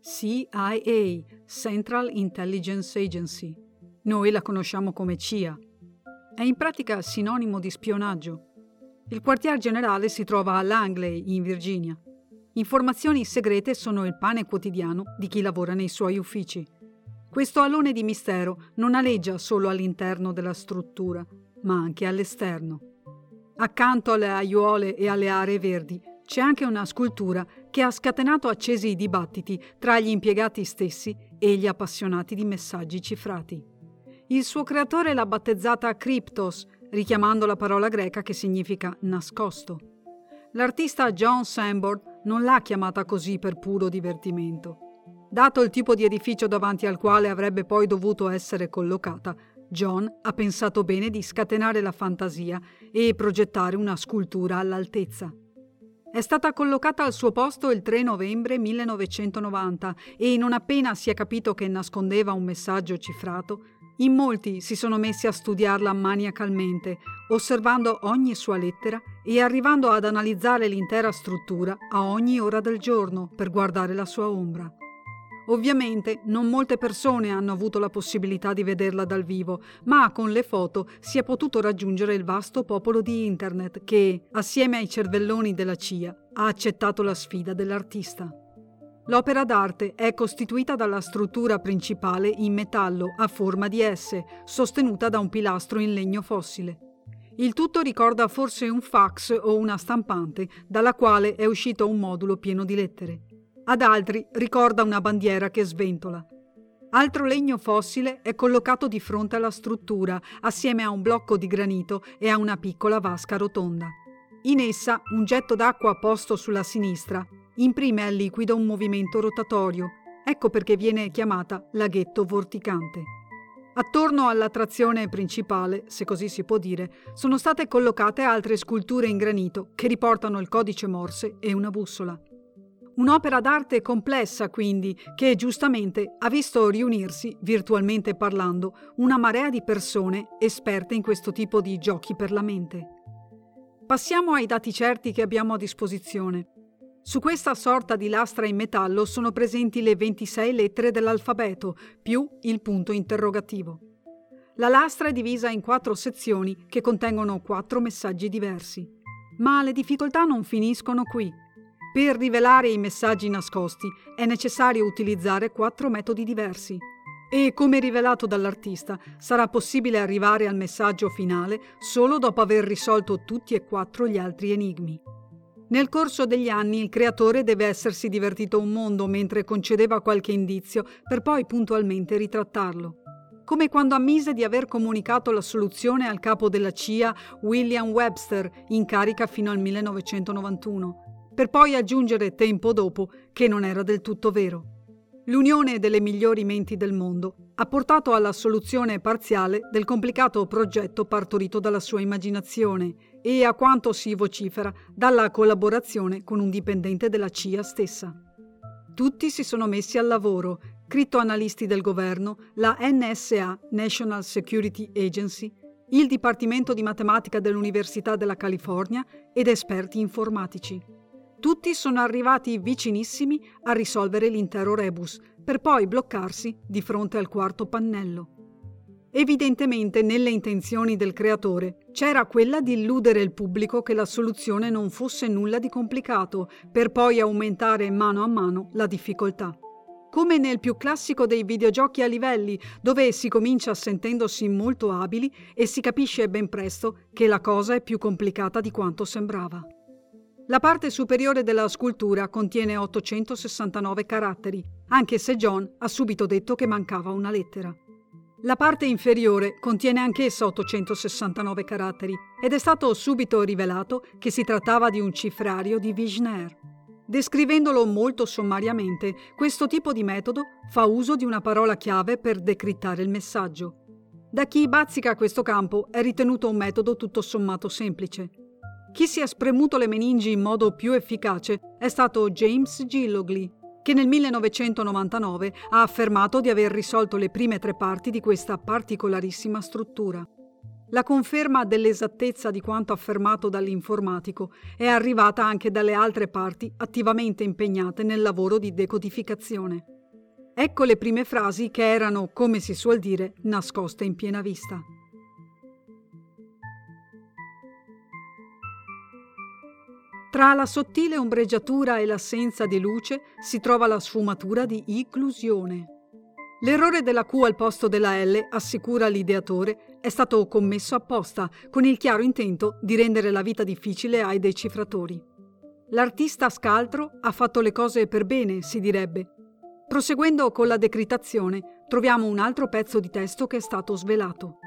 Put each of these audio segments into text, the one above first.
CIA, Central Intelligence Agency. Noi la conosciamo come CIA. È in pratica sinonimo di spionaggio. Il quartier generale si trova a Langley, in Virginia. Informazioni segrete sono il pane quotidiano di chi lavora nei suoi uffici. Questo alone di mistero non aleggia solo all'interno della struttura, ma anche all'esterno. Accanto alle aiuole e alle aree verdi c'è anche una scultura che ha scatenato accesi dibattiti tra gli impiegati stessi e gli appassionati di messaggi cifrati. Il suo creatore l'ha battezzata Cryptos, richiamando la parola greca che significa nascosto. L'artista John Sambord non l'ha chiamata così per puro divertimento. Dato il tipo di edificio davanti al quale avrebbe poi dovuto essere collocata, John ha pensato bene di scatenare la fantasia e progettare una scultura all'altezza. È stata collocata al suo posto il 3 novembre 1990 e non appena si è capito che nascondeva un messaggio cifrato, in molti si sono messi a studiarla maniacalmente, osservando ogni sua lettera e arrivando ad analizzare l'intera struttura a ogni ora del giorno per guardare la sua ombra. Ovviamente non molte persone hanno avuto la possibilità di vederla dal vivo, ma con le foto si è potuto raggiungere il vasto popolo di Internet che, assieme ai cervelloni della CIA, ha accettato la sfida dell'artista. L'opera d'arte è costituita dalla struttura principale in metallo a forma di S, sostenuta da un pilastro in legno fossile. Il tutto ricorda forse un fax o una stampante dalla quale è uscito un modulo pieno di lettere. Ad altri ricorda una bandiera che sventola. Altro legno fossile è collocato di fronte alla struttura, assieme a un blocco di granito e a una piccola vasca rotonda. In essa un getto d'acqua posto sulla sinistra imprime al liquido un movimento rotatorio, ecco perché viene chiamata laghetto vorticante. Attorno alla trazione principale, se così si può dire, sono state collocate altre sculture in granito che riportano il codice Morse e una bussola. Un'opera d'arte complessa, quindi, che giustamente ha visto riunirsi, virtualmente parlando, una marea di persone esperte in questo tipo di giochi per la mente. Passiamo ai dati certi che abbiamo a disposizione. Su questa sorta di lastra in metallo sono presenti le 26 lettere dell'alfabeto più il punto interrogativo. La lastra è divisa in quattro sezioni che contengono quattro messaggi diversi. Ma le difficoltà non finiscono qui. Per rivelare i messaggi nascosti è necessario utilizzare quattro metodi diversi. E come rivelato dall'artista, sarà possibile arrivare al messaggio finale solo dopo aver risolto tutti e quattro gli altri enigmi. Nel corso degli anni il creatore deve essersi divertito un mondo mentre concedeva qualche indizio per poi puntualmente ritrattarlo. Come quando ammise di aver comunicato la soluzione al capo della CIA William Webster, in carica fino al 1991, per poi aggiungere tempo dopo che non era del tutto vero. L'unione delle migliori menti del mondo ha portato alla soluzione parziale del complicato progetto partorito dalla sua immaginazione e, a quanto si vocifera, dalla collaborazione con un dipendente della CIA stessa. Tutti si sono messi al lavoro, criptoanalisti del governo, la NSA, National Security Agency, il Dipartimento di Matematica dell'Università della California ed esperti informatici. Tutti sono arrivati vicinissimi a risolvere l'intero rebus, per poi bloccarsi di fronte al quarto pannello. Evidentemente nelle intenzioni del creatore c'era quella di illudere il pubblico che la soluzione non fosse nulla di complicato, per poi aumentare mano a mano la difficoltà. Come nel più classico dei videogiochi a livelli, dove si comincia sentendosi molto abili e si capisce ben presto che la cosa è più complicata di quanto sembrava. La parte superiore della scultura contiene 869 caratteri, anche se John ha subito detto che mancava una lettera. La parte inferiore contiene anch'essa 869 caratteri ed è stato subito rivelato che si trattava di un cifrario di Wigner. Descrivendolo molto sommariamente, questo tipo di metodo fa uso di una parola chiave per decrittare il messaggio. Da chi bazzica questo campo è ritenuto un metodo tutto sommato semplice. Chi si è spremuto le meningi in modo più efficace è stato James Gillogly, che nel 1999 ha affermato di aver risolto le prime tre parti di questa particolarissima struttura. La conferma dell'esattezza di quanto affermato dall'informatico è arrivata anche dalle altre parti attivamente impegnate nel lavoro di decodificazione. Ecco le prime frasi che erano, come si suol dire, nascoste in piena vista. Tra la sottile ombreggiatura e l'assenza di luce si trova la sfumatura di inclusione. L'errore della Q al posto della L, assicura l'ideatore, è stato commesso apposta, con il chiaro intento di rendere la vita difficile ai decifratori. L'artista scaltro ha fatto le cose per bene, si direbbe. Proseguendo con la decritazione, troviamo un altro pezzo di testo che è stato svelato.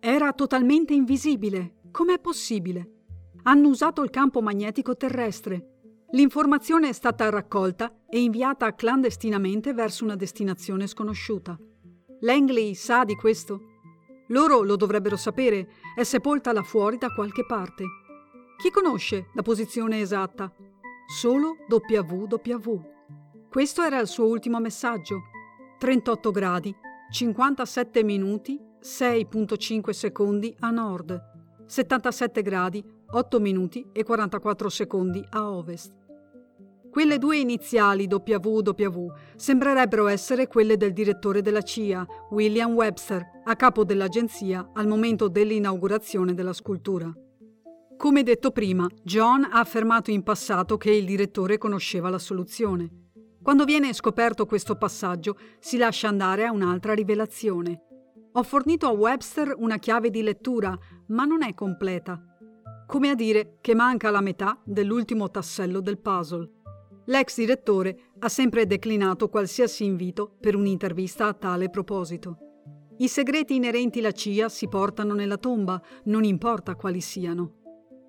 Era totalmente invisibile. Com'è possibile? Hanno usato il campo magnetico terrestre, L'informazione è stata raccolta e inviata clandestinamente verso una destinazione sconosciuta. Langley sa di questo? Loro lo dovrebbero sapere, è sepolta là fuori da qualche parte. Chi conosce la posizione esatta? Solo WWW. Questo era il suo ultimo messaggio. 38 gradi, 57 minuti, 6.5 secondi a nord, 77 gradi, 8 minuti e 44 secondi a ovest. Quelle due iniziali WW sembrerebbero essere quelle del direttore della CIA, William Webster, a capo dell'agenzia al momento dell'inaugurazione della scultura. Come detto prima, John ha affermato in passato che il direttore conosceva la soluzione. Quando viene scoperto questo passaggio, si lascia andare a un'altra rivelazione. Ho fornito a Webster una chiave di lettura, ma non è completa. Come a dire che manca la metà dell'ultimo tassello del puzzle. L'ex direttore ha sempre declinato qualsiasi invito per un'intervista a tale proposito. I segreti inerenti alla CIA si portano nella tomba, non importa quali siano.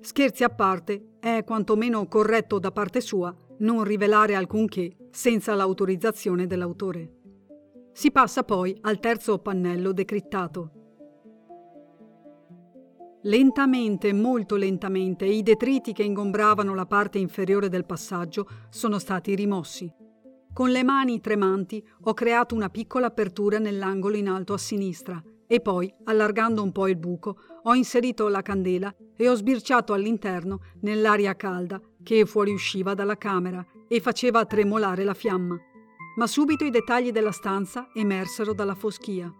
Scherzi a parte, è quantomeno corretto da parte sua non rivelare alcunché senza l'autorizzazione dell'autore. Si passa poi al terzo pannello decrittato. Lentamente, molto lentamente, i detriti che ingombravano la parte inferiore del passaggio sono stati rimossi. Con le mani tremanti ho creato una piccola apertura nell'angolo in alto a sinistra e poi, allargando un po' il buco, ho inserito la candela e ho sbirciato all'interno nell'aria calda che fuoriusciva dalla camera e faceva tremolare la fiamma. Ma subito i dettagli della stanza emersero dalla foschia.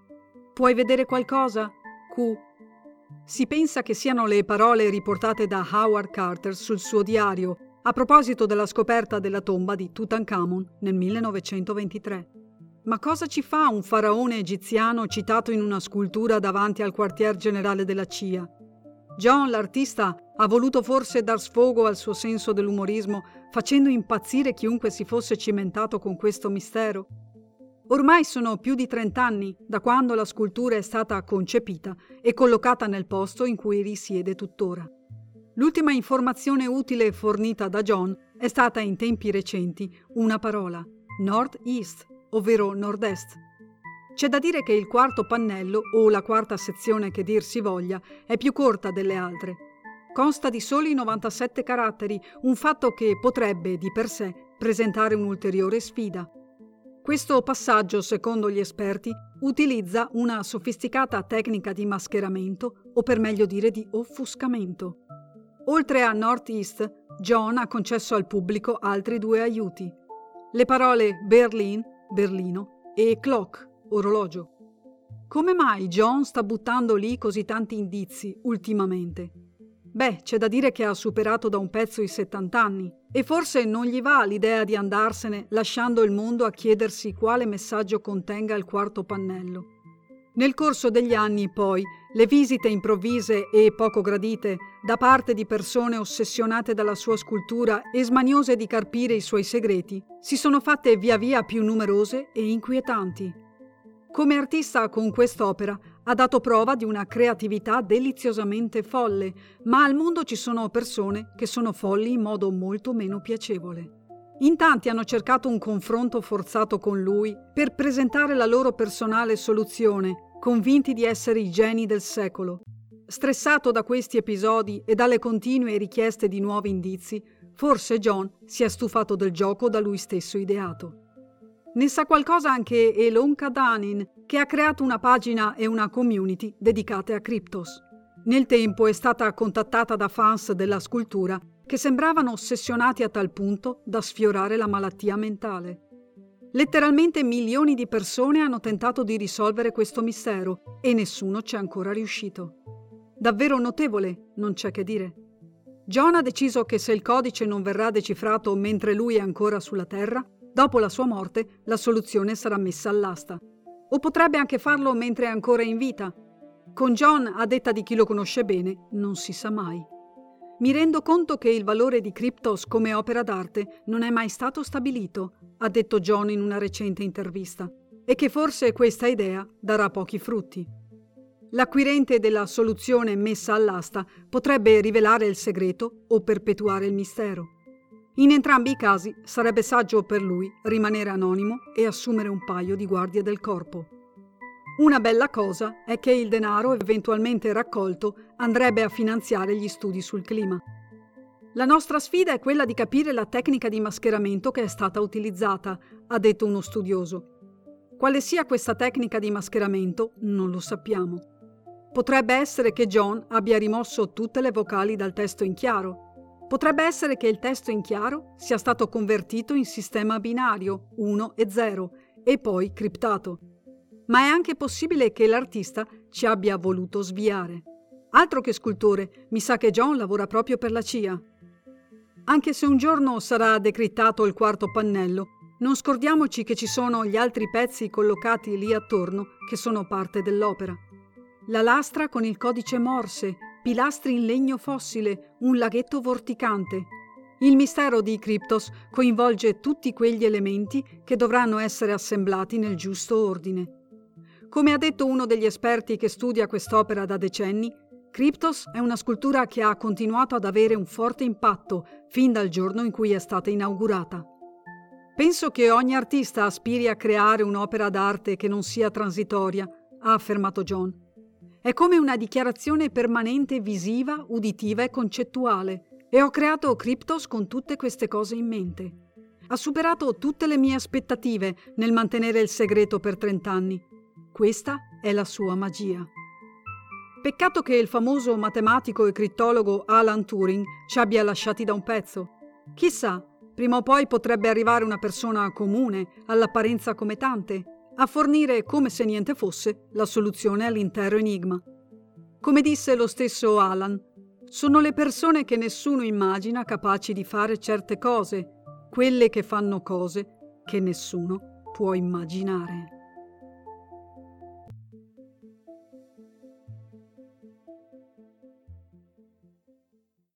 Puoi vedere qualcosa? Q si pensa che siano le parole riportate da Howard Carter sul suo diario a proposito della scoperta della tomba di Tutankhamon nel 1923. Ma cosa ci fa un faraone egiziano citato in una scultura davanti al quartier generale della CIA? John, l'artista, ha voluto forse dar sfogo al suo senso dell'umorismo, facendo impazzire chiunque si fosse cimentato con questo mistero? Ormai sono più di 30 anni da quando la scultura è stata concepita e collocata nel posto in cui risiede tuttora. L'ultima informazione utile fornita da John è stata in tempi recenti una parola, North-East, ovvero nord-est. C'è da dire che il quarto pannello, o la quarta sezione che dir si voglia, è più corta delle altre. Consta di soli 97 caratteri, un fatto che potrebbe, di per sé, presentare un'ulteriore sfida. Questo passaggio, secondo gli esperti, utilizza una sofisticata tecnica di mascheramento, o per meglio dire di offuscamento. Oltre a Northeast, John ha concesso al pubblico altri due aiuti. Le parole Berlin, Berlino, e clock, orologio. Come mai John sta buttando lì così tanti indizi ultimamente? Beh, c'è da dire che ha superato da un pezzo i 70 anni e forse non gli va l'idea di andarsene lasciando il mondo a chiedersi quale messaggio contenga il quarto pannello. Nel corso degli anni, poi, le visite improvvise e poco gradite da parte di persone ossessionate dalla sua scultura e smaniose di carpire i suoi segreti si sono fatte via via più numerose e inquietanti. Come artista con quest'opera ha dato prova di una creatività deliziosamente folle, ma al mondo ci sono persone che sono folli in modo molto meno piacevole. In tanti hanno cercato un confronto forzato con lui per presentare la loro personale soluzione, convinti di essere i geni del secolo. Stressato da questi episodi e dalle continue richieste di nuovi indizi, forse John si è stufato del gioco da lui stesso ideato. Ne sa qualcosa anche Elonka Danin, che ha creato una pagina e una community dedicate a Cryptos. Nel tempo è stata contattata da fans della scultura che sembravano ossessionati a tal punto da sfiorare la malattia mentale. Letteralmente milioni di persone hanno tentato di risolvere questo mistero e nessuno ci è ancora riuscito. Davvero notevole, non c'è che dire. John ha deciso che se il codice non verrà decifrato mentre lui è ancora sulla Terra, dopo la sua morte la soluzione sarà messa all'asta. O potrebbe anche farlo mentre è ancora in vita. Con John, a detta di chi lo conosce bene, non si sa mai. Mi rendo conto che il valore di Cryptos come opera d'arte non è mai stato stabilito, ha detto John in una recente intervista, e che forse questa idea darà pochi frutti. L'acquirente della soluzione messa all'asta potrebbe rivelare il segreto o perpetuare il mistero. In entrambi i casi sarebbe saggio per lui rimanere anonimo e assumere un paio di guardie del corpo. Una bella cosa è che il denaro eventualmente raccolto andrebbe a finanziare gli studi sul clima. La nostra sfida è quella di capire la tecnica di mascheramento che è stata utilizzata, ha detto uno studioso. Quale sia questa tecnica di mascheramento non lo sappiamo. Potrebbe essere che John abbia rimosso tutte le vocali dal testo in chiaro. Potrebbe essere che il testo in chiaro sia stato convertito in sistema binario 1 e 0 e poi criptato ma è anche possibile che l'artista ci abbia voluto sviare. Altro che scultore, mi sa che John lavora proprio per la CIA. Anche se un giorno sarà decrittato il quarto pannello, non scordiamoci che ci sono gli altri pezzi collocati lì attorno che sono parte dell'opera. La lastra con il codice Morse, pilastri in legno fossile, un laghetto vorticante. Il mistero di Cryptos coinvolge tutti quegli elementi che dovranno essere assemblati nel giusto ordine. Come ha detto uno degli esperti che studia quest'opera da decenni, Cryptos è una scultura che ha continuato ad avere un forte impatto fin dal giorno in cui è stata inaugurata. Penso che ogni artista aspiri a creare un'opera d'arte che non sia transitoria, ha affermato John. È come una dichiarazione permanente visiva, uditiva e concettuale, e ho creato Cryptos con tutte queste cose in mente. Ha superato tutte le mie aspettative nel mantenere il segreto per trent'anni questa è la sua magia. Peccato che il famoso matematico e crittologo Alan Turing ci abbia lasciati da un pezzo. Chissà, prima o poi potrebbe arrivare una persona comune, all'apparenza come tante, a fornire, come se niente fosse, la soluzione all'intero enigma. Come disse lo stesso Alan, sono le persone che nessuno immagina capaci di fare certe cose, quelle che fanno cose che nessuno può immaginare.